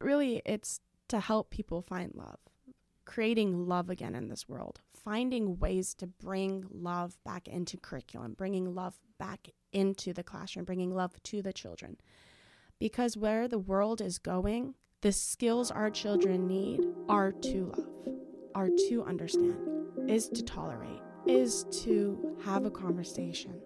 Really, it's to help people find love, creating love again in this world, finding ways to bring love back into curriculum, bringing love back into the classroom, bringing love to the children. Because where the world is going, the skills our children need are to love, are to understand, is to tolerate, is to have a conversation.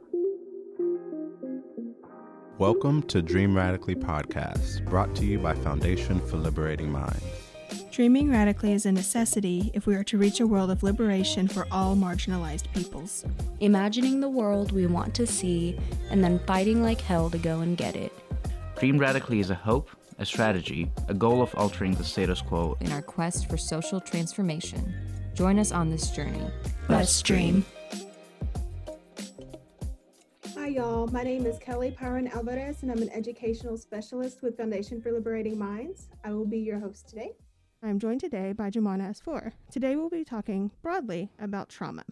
Welcome to Dream Radically podcast, brought to you by Foundation for Liberating Minds. Dreaming radically is a necessity if we are to reach a world of liberation for all marginalized peoples. Imagining the world we want to see and then fighting like hell to go and get it. Dream radically is a hope, a strategy, a goal of altering the status quo in our quest for social transformation. Join us on this journey. Let's dream. Y'all. My name is Kelly Paran Alvarez, and I'm an educational specialist with Foundation for Liberating Minds. I will be your host today. I'm joined today by Jumana Asfour. Today we'll be talking broadly about trauma.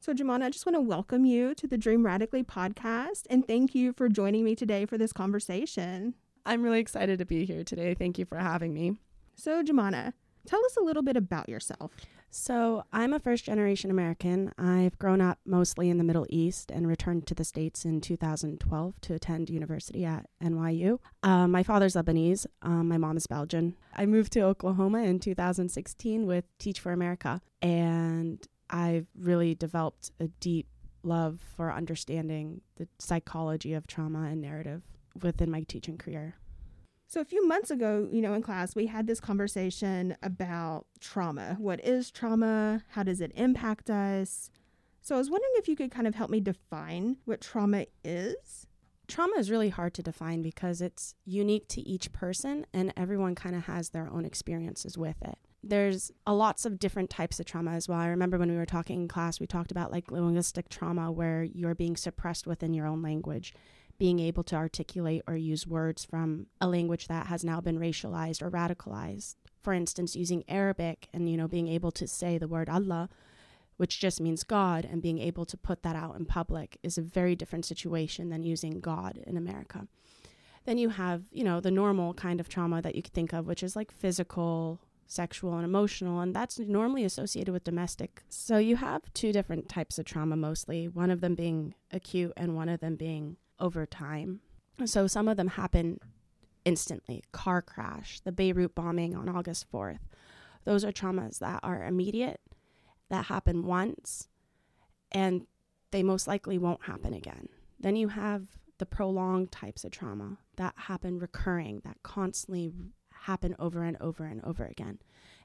So, Jumana, I just want to welcome you to the Dream Radically podcast and thank you for joining me today for this conversation. I'm really excited to be here today. Thank you for having me. So, Jumana, tell us a little bit about yourself. So, I'm a first generation American. I've grown up mostly in the Middle East and returned to the States in 2012 to attend university at NYU. Um, my father's Lebanese, um, my mom is Belgian. I moved to Oklahoma in 2016 with Teach for America, and I've really developed a deep love for understanding the psychology of trauma and narrative within my teaching career. So, a few months ago, you know, in class, we had this conversation about trauma. What is trauma? How does it impact us? So, I was wondering if you could kind of help me define what trauma is. Trauma is really hard to define because it's unique to each person and everyone kind of has their own experiences with it. There's a lots of different types of trauma as well. I remember when we were talking in class, we talked about like linguistic trauma where you're being suppressed within your own language being able to articulate or use words from a language that has now been racialized or radicalized. For instance, using Arabic and you know being able to say the word Allah, which just means God, and being able to put that out in public is a very different situation than using God in America. Then you have, you know, the normal kind of trauma that you could think of, which is like physical, sexual, and emotional, and that's normally associated with domestic. So you have two different types of trauma mostly, one of them being acute and one of them being over time. So some of them happen instantly. Car crash, the Beirut bombing on August 4th. Those are traumas that are immediate, that happen once, and they most likely won't happen again. Then you have the prolonged types of trauma that happen recurring, that constantly happen over and over and over again.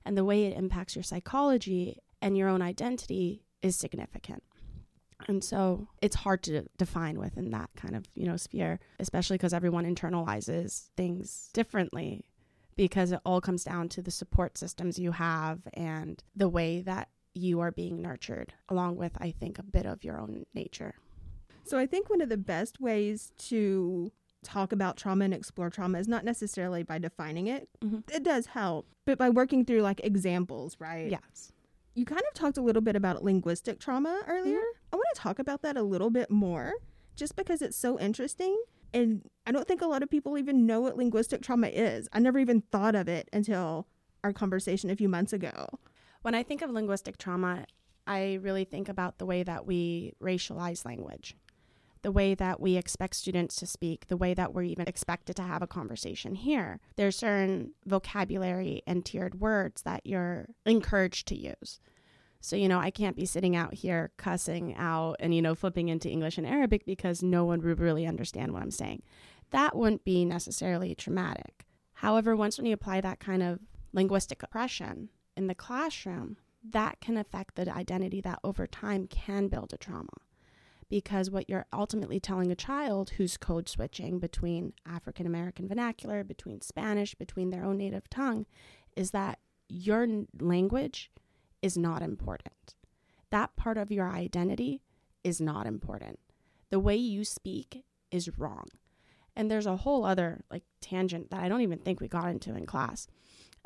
And the way it impacts your psychology and your own identity is significant. And so it's hard to define within that kind of, you know, sphere, especially because everyone internalizes things differently because it all comes down to the support systems you have and the way that you are being nurtured, along with, I think, a bit of your own nature. So I think one of the best ways to talk about trauma and explore trauma is not necessarily by defining it. Mm-hmm. It does help, but by working through like examples, right? Yes. You kind of talked a little bit about linguistic trauma earlier. Mm-hmm. I want to talk about that a little bit more just because it's so interesting. And I don't think a lot of people even know what linguistic trauma is. I never even thought of it until our conversation a few months ago. When I think of linguistic trauma, I really think about the way that we racialize language, the way that we expect students to speak, the way that we're even expected to have a conversation here. There's certain vocabulary and tiered words that you're encouraged to use. So, you know, I can't be sitting out here cussing out and, you know, flipping into English and Arabic because no one would really understand what I'm saying. That wouldn't be necessarily traumatic. However, once when you apply that kind of linguistic oppression in the classroom, that can affect the identity that over time can build a trauma. Because what you're ultimately telling a child who's code switching between African American vernacular, between Spanish, between their own native tongue, is that your language is not important. That part of your identity is not important. The way you speak is wrong. And there's a whole other like tangent that I don't even think we got into in class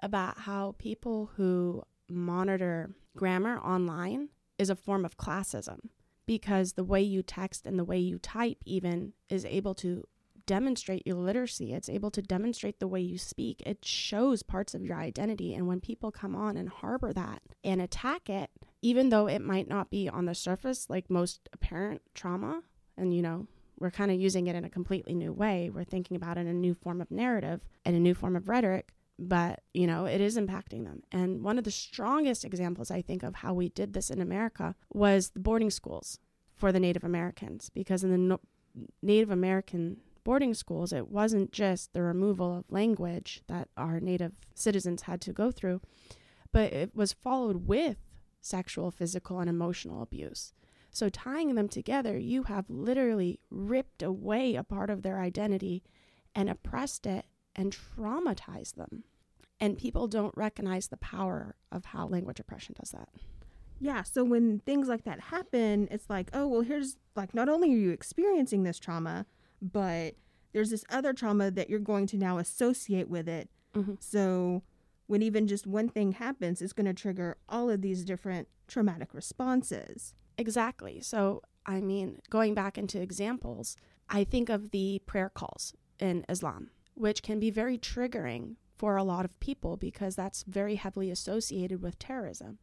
about how people who monitor grammar online is a form of classism because the way you text and the way you type even is able to demonstrate your literacy. It's able to demonstrate the way you speak. It shows parts of your identity. And when people come on and harbor that and attack it, even though it might not be on the surface like most apparent trauma, and you know, we're kind of using it in a completely new way. We're thinking about it in a new form of narrative and a new form of rhetoric, but you know, it is impacting them. And one of the strongest examples I think of how we did this in America was the boarding schools for the Native Americans, because in the no- Native American boarding schools, it wasn't just the removal of language that our Native citizens had to go through, but it was followed with sexual, physical, and emotional abuse. So, tying them together, you have literally ripped away a part of their identity and oppressed it and traumatize them. And people don't recognize the power of how language oppression does that. Yeah, so when things like that happen, it's like, oh, well, here's like not only are you experiencing this trauma, but there's this other trauma that you're going to now associate with it. Mm-hmm. So when even just one thing happens, it's going to trigger all of these different traumatic responses. Exactly. So, I mean, going back into examples, I think of the prayer calls in Islam, which can be very triggering for a lot of people because that's very heavily associated with terrorism.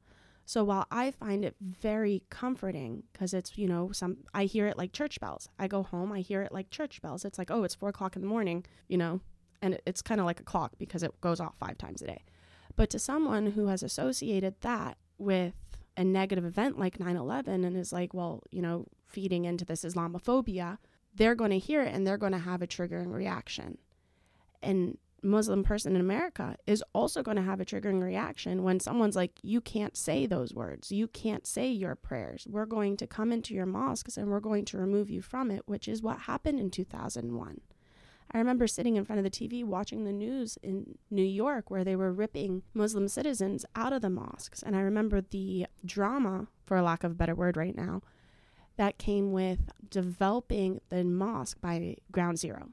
So while I find it very comforting because it's, you know, some, I hear it like church bells. I go home, I hear it like church bells. It's like, oh, it's four o'clock in the morning, you know, and it's kind of like a clock because it goes off five times a day. But to someone who has associated that with a negative event like 9 11 and is like, well, you know, feeding into this Islamophobia, they're going to hear it and they're going to have a triggering reaction. And Muslim person in America is also going to have a triggering reaction when someone's like, you can't say those words. You can't say your prayers. We're going to come into your mosques and we're going to remove you from it, which is what happened in 2001. I remember sitting in front of the TV watching the news in New York where they were ripping Muslim citizens out of the mosques. And I remember the drama, for lack of a better word right now, that came with developing the mosque by Ground Zero.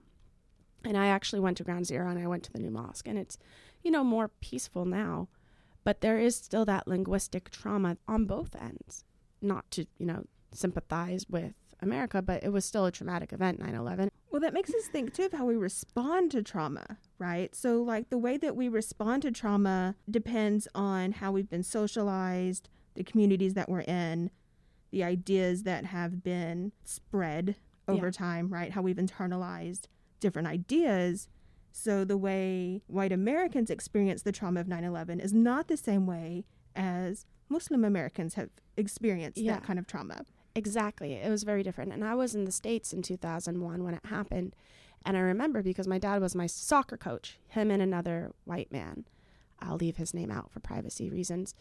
And I actually went to Ground Zero and I went to the new mosque. And it's, you know, more peaceful now. But there is still that linguistic trauma on both ends. Not to, you know, sympathize with America, but it was still a traumatic event, 9 11. Well, that makes us think too of how we respond to trauma, right? So, like, the way that we respond to trauma depends on how we've been socialized, the communities that we're in, the ideas that have been spread over Yeah. time, right? How we've internalized different ideas. So, the way white Americans experience the trauma of 9 11 is not the same way as Muslim Americans have experienced Yeah. that kind of trauma. Exactly. It was very different. And I was in the States in 2001 when it happened. And I remember because my dad was my soccer coach, him and another white man. I'll leave his name out for privacy reasons.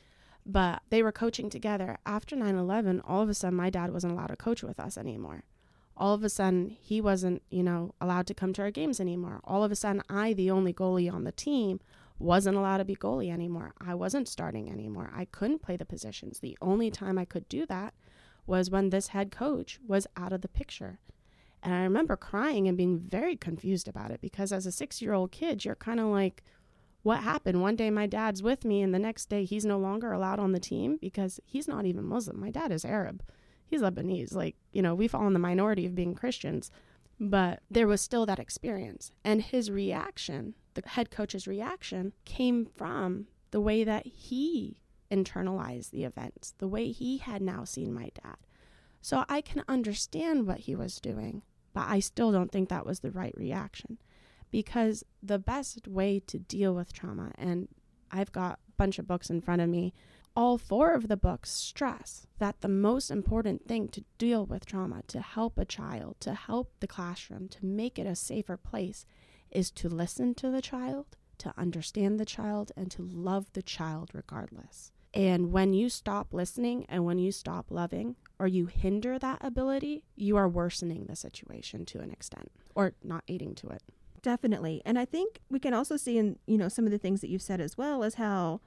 But they were coaching together. After 9 11, all of a sudden, my dad wasn't allowed to coach with us anymore. All of a sudden, he wasn't, you know, allowed to come to our games anymore. All of a sudden, I, the only goalie on the team, wasn't allowed to be goalie anymore. I wasn't starting anymore. I couldn't play the positions. The only time I could do that was when this head coach was out of the picture. And I remember crying and being very confused about it because as a six year old kid, you're kind of like, what happened? One day my dad's with me, and the next day he's no longer allowed on the team because he's not even Muslim. My dad is Arab, he's Lebanese. Like, you know, we fall in the minority of being Christians. But there was still that experience. And his reaction, the head coach's reaction, came from the way that he internalized the events, the way he had now seen my dad. So I can understand what he was doing, but I still don't think that was the right reaction because the best way to deal with trauma, and I've got a bunch of books in front of me, all four of the books stress that the most important thing to deal with trauma, to help a child, to help the classroom, to make it a safer place, is to listen to the child, to understand the child, and to love the child regardless. And when you stop listening and when you stop loving or you hinder that ability, you are worsening the situation to an extent or not aiding to it. Definitely. And I think we can also see in, you know, some of the things that you've said as well as how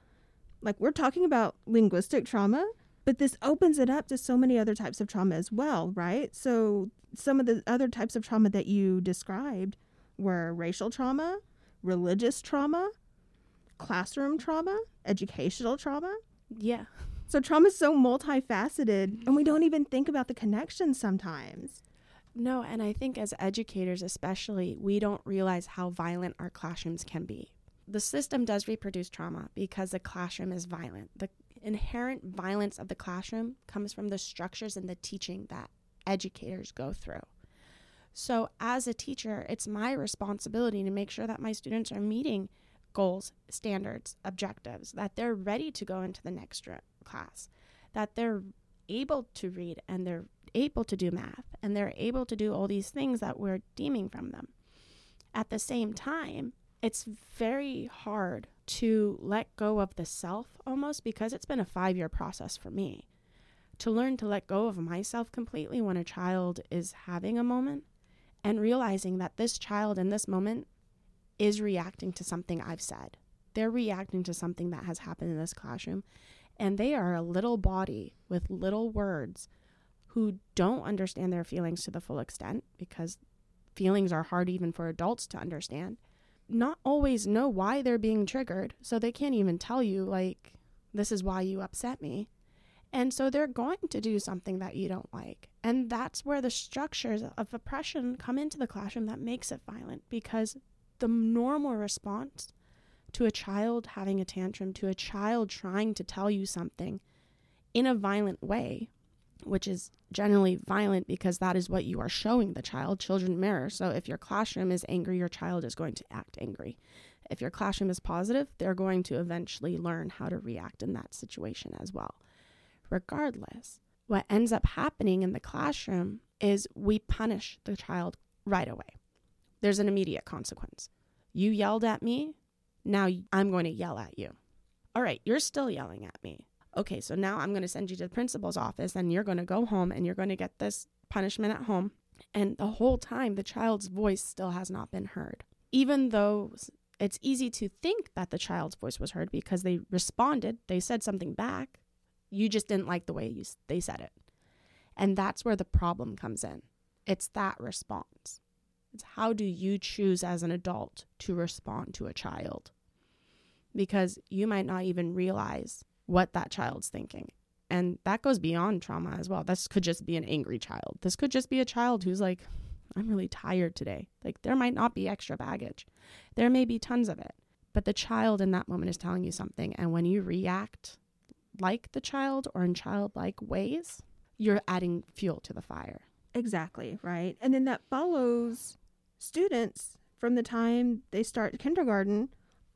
like we're talking about linguistic trauma, but this opens it up to so many other types of trauma as well, right? So some of the other types of trauma that you described were racial trauma, religious trauma, classroom trauma, educational trauma. Yeah. So trauma is so multifaceted and we don't even think about the connections sometimes. No, and I think as educators, especially, we don't realize how violent our classrooms can be. The system does reproduce trauma because the classroom is violent. The inherent violence of the classroom comes from the structures and the teaching that educators go through. So, as a teacher, it's my responsibility to make sure that my students are meeting goals, standards, objectives, that they're ready to go into the next class, that they're able to read and they're able to do math and they're able to do all these things that we're deeming from them. At the same time, it's very hard to let go of the self almost because it's been a five year process for me to learn to let go of myself completely when a child is having a moment and realizing that this child in this moment is reacting to something I've said. They're reacting to something that has happened in this classroom. And they are a little body with little words who don't understand their feelings to the full extent because feelings are hard even for adults to understand. Not always know why they're being triggered. So they can't even tell you, like, this is why you upset me. And so they're going to do something that you don't like. And that's where the structures of oppression come into the classroom that makes it violent because the normal response to a child having a tantrum, to a child trying to tell you something in a violent way, which is generally violent because that is what you are showing the child. Children mirror. So if your classroom is angry, your child is going to act angry. If your classroom is positive, they're going to eventually learn how to react in that situation as well regardless. What ends up happening in the classroom is we punish the child right away. There's an immediate consequence. You yelled at me, now I'm going to yell at you. All right, you're still yelling at me. Okay, so now I'm going to send you to the principal's office and you're going to go home and you're going to get this punishment at home. And the whole time, the child's voice still has not been heard. Even though it's easy to think that the child's voice was heard because they responded, they said something back, you just didn't like the way you, they said it. And that's where the problem comes in. It's that response. It's how do you choose as an adult to respond to a child? Because you might not even realize what that child's thinking. And that goes beyond trauma as well. This could just be an angry child. This could just be a child who's like, I'm really tired today. Like, there might not be extra baggage, there may be tons of it. But the child in that moment is telling you something. And when you react like the child or in childlike ways, you're adding fuel to the fire. Exactly, right? And then that follows students from the time they start kindergarten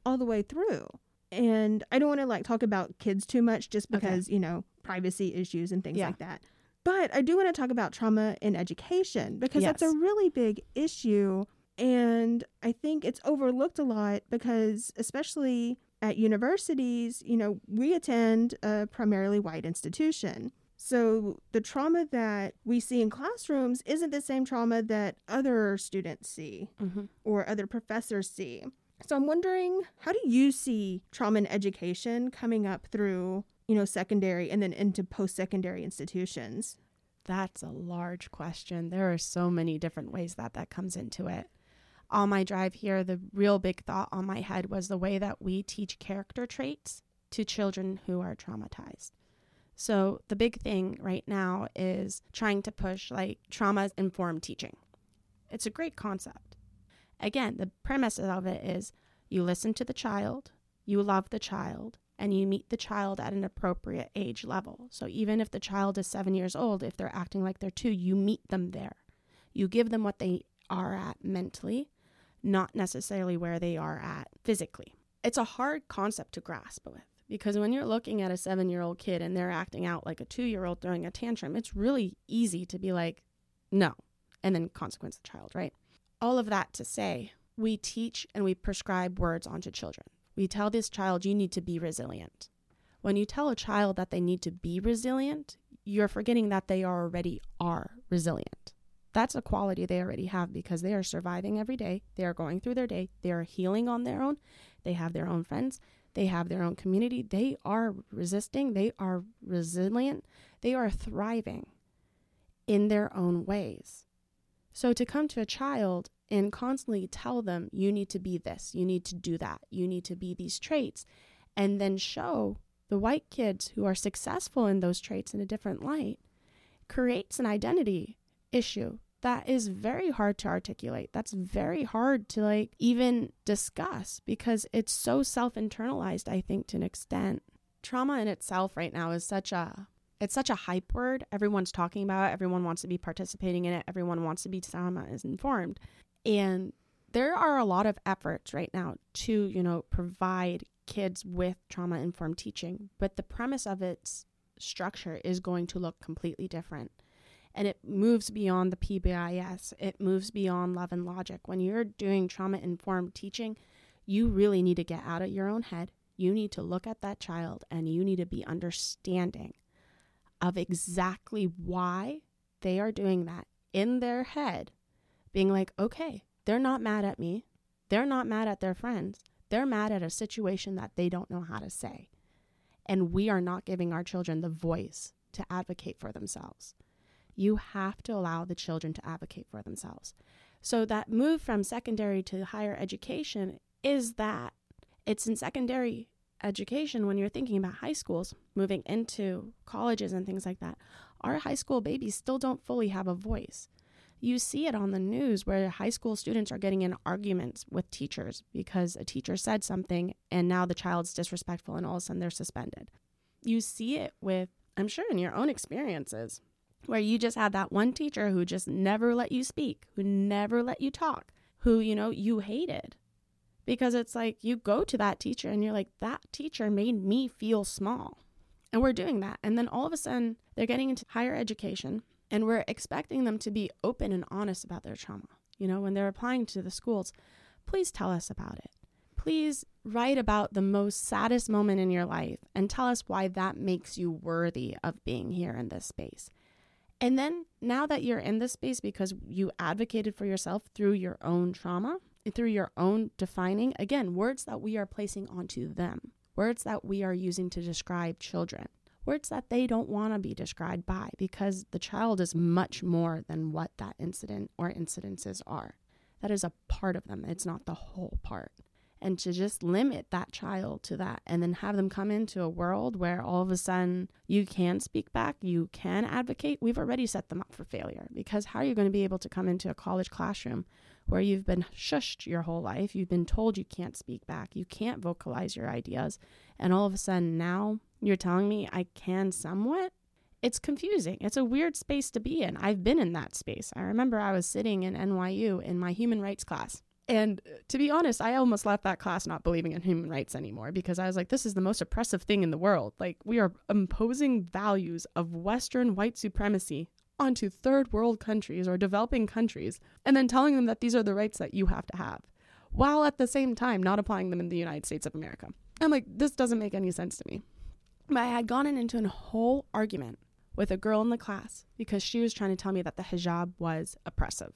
all the way through. And I don't want to like talk about kids too much just because, okay. you know, privacy issues and things yeah. like that. But I do want to talk about trauma in education because yes. that's a really big issue. And I think it's overlooked a lot because, especially at universities, you know, we attend a primarily white institution. So the trauma that we see in classrooms isn't the same trauma that other students see mm-hmm. or other professors see. So I'm wondering, how do you see trauma in education coming up through, you know, secondary and then into post-secondary institutions? That's a large question. There are so many different ways that that comes into it on my drive here, the real big thought on my head was the way that we teach character traits to children who are traumatized. So, the big thing right now is trying to push like trauma informed teaching. It's a great concept. Again, the premise of it is you listen to the child, you love the child, and you meet the child at an appropriate age level. So, even if the child is seven years old, if they're acting like they're two, you meet them there. You give them what they are at mentally, not necessarily where they are at physically. It's a hard concept to grasp with because when you're looking at a seven year old kid and they're acting out like a two year old throwing a tantrum, it's really easy to be like, no, and then consequence the child, right? All of that to say, we teach and we prescribe words onto children. We tell this child, you need to be resilient. When you tell a child that they need to be resilient, you're forgetting that they already are resilient. That's a quality they already have because they are surviving every day. They are going through their day. They are healing on their own. They have their own friends. They have their own community. They are resisting. They are resilient. They are thriving in their own ways. So to come to a child and constantly tell them, you need to be this, you need to do that, you need to be these traits, and then show the white kids who are successful in those traits in a different light creates an identity issue that is very hard to articulate. That's very hard to like even discuss because it's so self internalized, I think, to an extent. Trauma in itself right now is such a it's such a hype word. Everyone's talking about it. Everyone wants to be participating in it. Everyone wants to be trauma is informed. And there are a lot of efforts right now to, you know, provide kids with trauma informed teaching, but the premise of its structure is going to look completely different. And it moves beyond the PBIS, it moves beyond love and logic. When you're doing trauma informed teaching, you really need to get out of your own head. You need to look at that child and you need to be understanding of exactly why they are doing that in their head, being like, okay, they're not mad at me. They're not mad at their friends. They're mad at a situation that they don't know how to say. And we are not giving our children the voice to advocate for themselves. You have to allow the children to advocate for themselves. So, that move from secondary to higher education is that it's in secondary education when you're thinking about high schools, moving into colleges and things like that. Our high school babies still don't fully have a voice. You see it on the news where high school students are getting in arguments with teachers because a teacher said something and now the child's disrespectful and all of a sudden they're suspended. You see it with, I'm sure, in your own experiences where you just had that one teacher who just never let you speak, who never let you talk, who, you know, you hated. Because it's like you go to that teacher and you're like, that teacher made me feel small. And we're doing that. And then all of a sudden, they're getting into higher education and we're expecting them to be open and honest about their trauma. You know, when they're applying to the schools, please tell us about it. Please write about the most saddest moment in your life and tell us why that makes you worthy of being here in this space. And then now that you're in this space because you advocated for yourself through your own trauma, through your own defining, again, words that we are placing onto them, words that we are using to describe children words that they don't want to be described by because the child is much more than what that incident or incidences are. That is a part of them, it's not the whole part. And to just limit that child to that and then have them come into a world where all of a sudden you can speak back, you can advocate, we've already set them up for failure. Because how are you going to be able to come into a college classroom where you've been shushed your whole life, you've been told you can't speak back, you can't vocalize your ideas, and all of a sudden now you're telling me I can somewhat? It's confusing. It's a weird space to be in. I've been in that space. I remember I was sitting in NYU in my human rights class. And uh, to be honest, I almost left that class not believing in human rights anymore because I was like, this is the most oppressive thing in the world. Like, we are imposing values of Western white supremacy onto third world countries or developing countries and then telling them that these are the rights that you have to have while at the same time not applying them in the United States of America. I'm like, this doesn't make any sense to me. But I had gone into a whole argument with a girl in the class because she was trying to tell me that the hijab was oppressive.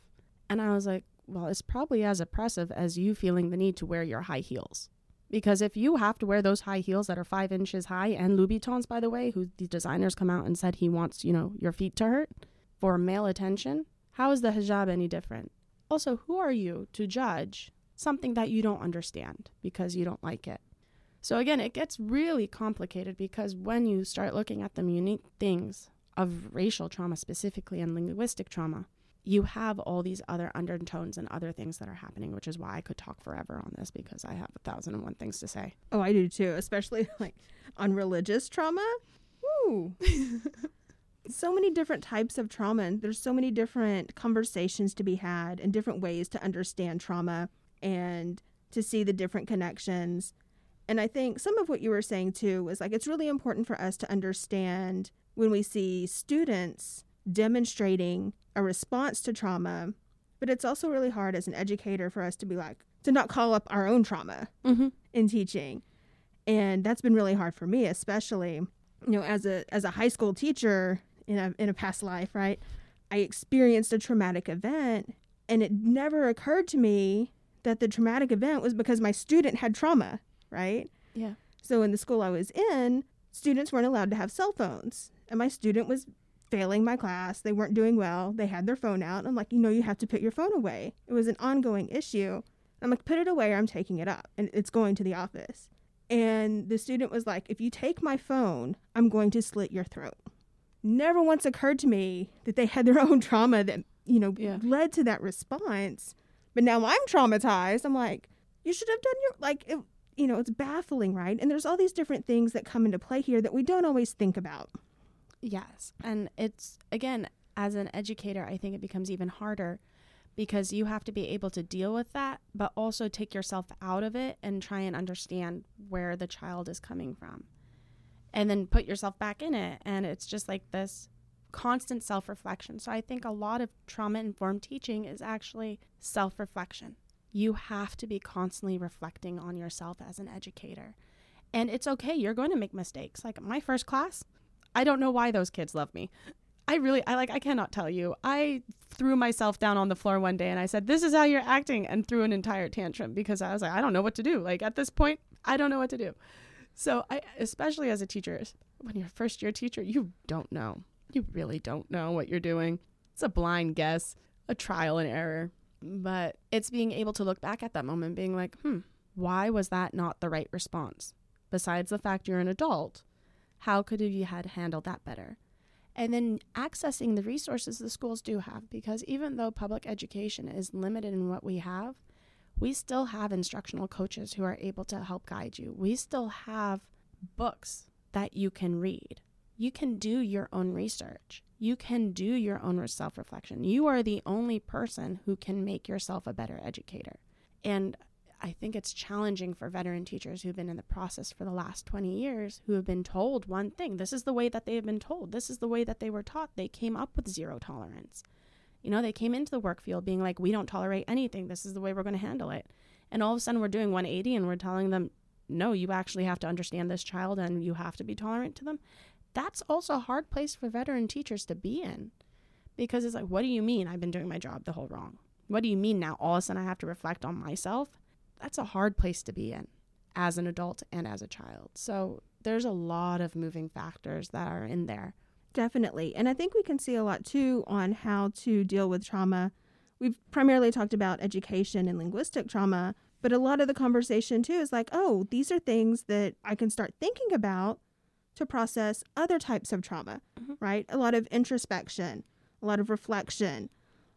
And I was like, well, it's probably as oppressive as you feeling the need to wear your high heels. Because if you have to wear those high heels that are five inches high, and Louboutins, by the way, who the designers come out and said he wants, you know, your feet to hurt for male attention, how is the hijab any different? Also, who are you to judge something that you don't understand because you don't like it? So again, it gets really complicated because when you start looking at the unique things of racial trauma specifically and linguistic trauma, you have all these other undertones and other things that are happening, which is why I could talk forever on this because I have a thousand and one things to say. Oh, I do too, especially like on religious trauma. Woo. so many different types of trauma and there's so many different conversations to be had and different ways to understand trauma and to see the different connections and I think some of what you were saying too was like it's really important for us to understand when we see students demonstrating a response to trauma, but it's also really hard as an educator for us to be like, to not call up our own trauma mm-hmm. in teaching. And that's been really hard for me, especially, you know, as a as a high school teacher in a in a past life, right? I experienced a traumatic event and it never occurred to me that the traumatic event was because my student had trauma right? Yeah. So in the school I was in, students weren't allowed to have cell phones. And my student was failing my class. They weren't doing well. They had their phone out. I'm like, you know, you have to put your phone away. It was an ongoing issue. I'm like, put it away or I'm taking it up. And it's going to the office. And the student was like, if you take my phone, I'm going to slit your throat. Never once occurred to me that they had their own trauma that you know, Yeah. led to that response. But now I'm traumatized. I'm like, you should have done your like it, you know, it's baffling, right? And there's all these different things that come into play here that we don't always think about. Yes. And it's, again, as an educator, I think it becomes even harder because you have to be able to deal with that, but also take yourself out of it and try and understand where the child is coming from. And then put yourself back in it. And it's just like this constant self reflection. So I think a lot of trauma informed teaching is actually self reflection. You have to be constantly reflecting on yourself as an educator. And it's okay, you're going to make mistakes. Like my first class, I don't know why those kids love me. I really, I like, I cannot tell you. I threw myself down on the floor one day and I said, This is how you're acting, and threw an entire tantrum because I was like, I don't know what to do. Like at this point, I don't know what to do. So, I, especially as a teacher, when you're a first year teacher, you don't know. You really don't know what you're doing. It's a blind guess, a trial and error. But it's being able to look back at that moment, being like, hmm, why was that not the right response? Besides the fact you're an adult, how could you had handled that better? And then accessing the resources the schools do have, because even though public education is limited in what we have, we still have instructional coaches who are able to help guide you. We still have books that you can read. You can do your own research. You can do your own self reflection. You are the only person who can make yourself a better educator. And I think it's challenging for veteran teachers who've been in the process for the last 20 years who have been told one thing. This is the way that they have been told. This is the way that they were taught. They came up with zero tolerance. You know, they came into the work field being like, we don't tolerate anything. This is the way we're going to handle it. And all of a sudden, we're doing 180 and we're telling them, no, you actually have to understand this child and you have to be tolerant to them. That's also a hard place for veteran teachers to be in because it's like, what do you mean I've been doing my job the whole wrong? What do you mean now all of a sudden I have to reflect on myself? That's a hard place to be in as an adult and as a child. So there's a lot of moving factors that are in there. Definitely. And I think we can see a lot too on how to deal with trauma. We've primarily talked about education and linguistic trauma, but a lot of the conversation too is like, oh, these are things that I can start thinking about to process other types of trauma, Mhm. right? A lot of introspection, a lot of reflection,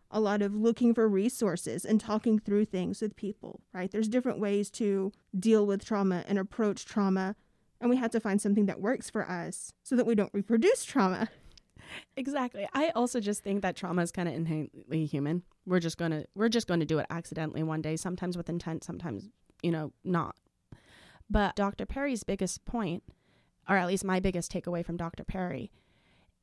a lot of looking for resources and talking through things with people, right? There's different ways to deal with trauma and approach trauma. And we have to find something that works for us so that we don't reproduce trauma. Exactly. I also just think that trauma is kind of inherently human. We're just going to we're just going to do it accidentally one day, sometimes with intent, sometimes, you know, not. But Dr. Perry's biggest point, or at least my biggest takeaway from Dr. Perry,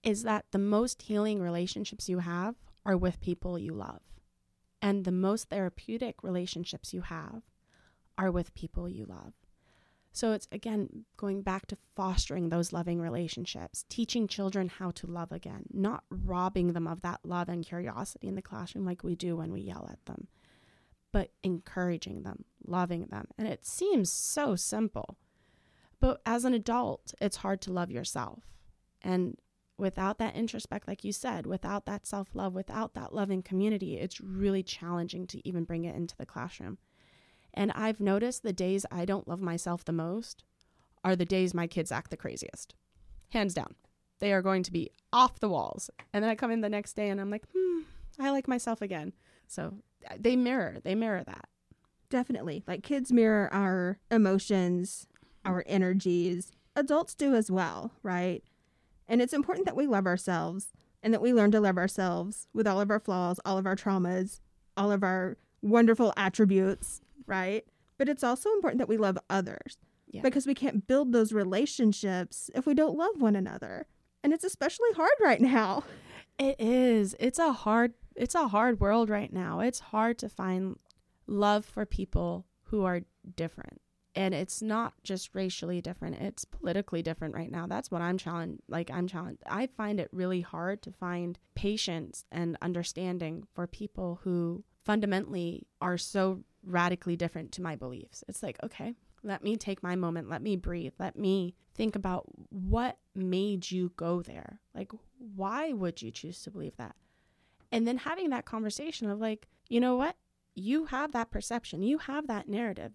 is that the most healing relationships you have are with people you love. And the most therapeutic relationships you have are with people you love. So it's again going back to fostering those loving relationships, teaching children how to love again, not robbing them of that love and curiosity in the classroom like we do when we yell at them, but encouraging them, loving them. And it seems so simple. But as an adult, it's hard to love yourself. And without that introspect, like you said, without that self love, without that loving community, it's really challenging to even bring it into the classroom. And I've noticed the days I don't love myself the most are the days my kids act the craziest. Hands down. They are going to be off the walls. And then I come in the next day and I'm like, hmm, I like myself again. So uh, they mirror, they mirror that. Definitely. Like kids mirror our emotions, our energies. Adults do as well, right? And it's important that we love ourselves and that we learn to love ourselves with all of our flaws, all of our traumas, all of our wonderful attributes, right? But it's also important that we love others Yeah. because we can't build those relationships if we don't love one another. And it's especially hard right now. It is. It's a hard it's a hard world right now. It's hard to find love for people who are different. And it's not just racially different, it's politically different right now. That's what I'm challenged like I'm challenged. I find it really hard to find patience and understanding for people who fundamentally are so radically different to my beliefs. It's like, okay, let me take my moment, let me breathe, let me think about what made you go there. Like, why would you choose to believe that? And then having that conversation of like, you know what? You have that perception, you have that narrative.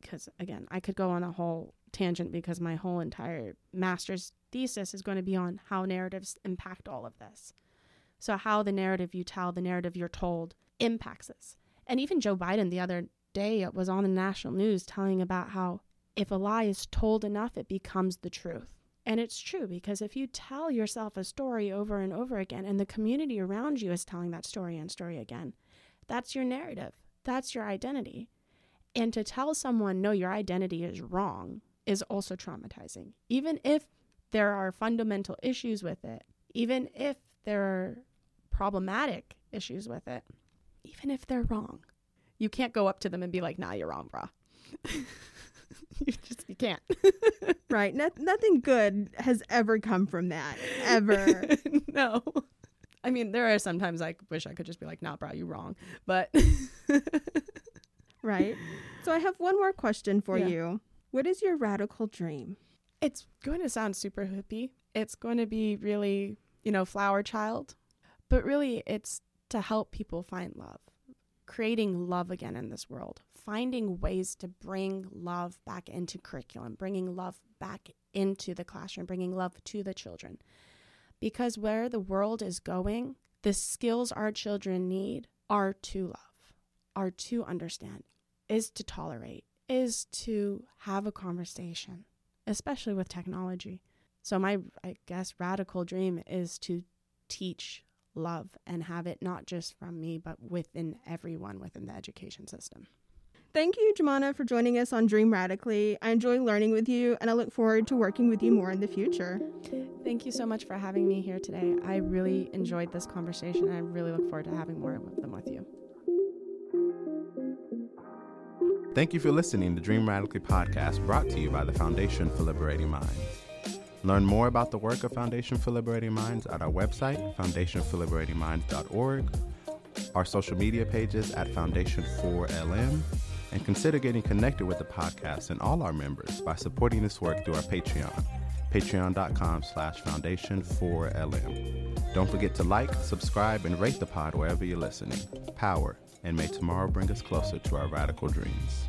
Because again, I could go on a whole tangent because my whole entire master's thesis is going to be on how narratives impact all of this. So, how the narrative you tell, the narrative you're told, impacts us. And even Joe Biden the other day was on the national news telling about how if a lie is told enough, it becomes the truth. And it's true because if you tell yourself a story over and over again, and the community around you is telling that story and story again, that's your narrative. That's your identity. And to tell someone, no, your identity is wrong, is also traumatizing. Even if there are fundamental issues with it, even if there are problematic issues with it, even if they're wrong, you can't go up to them and be like, nah, you're wrong, brah. you just you can't. right. No, nothing good has ever come from that. Ever. no. I mean, there are sometimes I wish I could just be like, nah, bro, you wrong. But right. So I have one more question for Yeah. you. What is your radical dream? it's going to sound super hippie. It's going to be really, you know, flower child. But really, it's to help people find love, creating love again in this world, finding ways to bring love back into curriculum, bringing love back into the classroom, bringing love to the children. Because where the world is going, the skills our children need are to love, are to understand, is to tolerate, is to have a conversation especially with technology. So my I guess radical dream is to teach love and have it not just from me but within everyone within the education system. Thank you, Jumana, for joining us on Dream Radically. I enjoy learning with you, and I look forward to working with you more in the future. Thank you so much for having me here today. I really enjoyed this conversation and I really look forward to having more of them with you. Thank you for listening to Dream Radically podcast brought to you by the Foundation for Liberating Minds. Learn more about the work of Foundation for Liberating Minds at our website, foundationforliberatingminds.org, our social media pages at Foundation4LM, and consider getting connected with the podcast and all our members by supporting this work through our Patreon, patreon.com slash foundation4lm. Don't forget to like, subscribe, and rate the pod wherever you're listening. Power, and may tomorrow bring us closer to our radical dreams.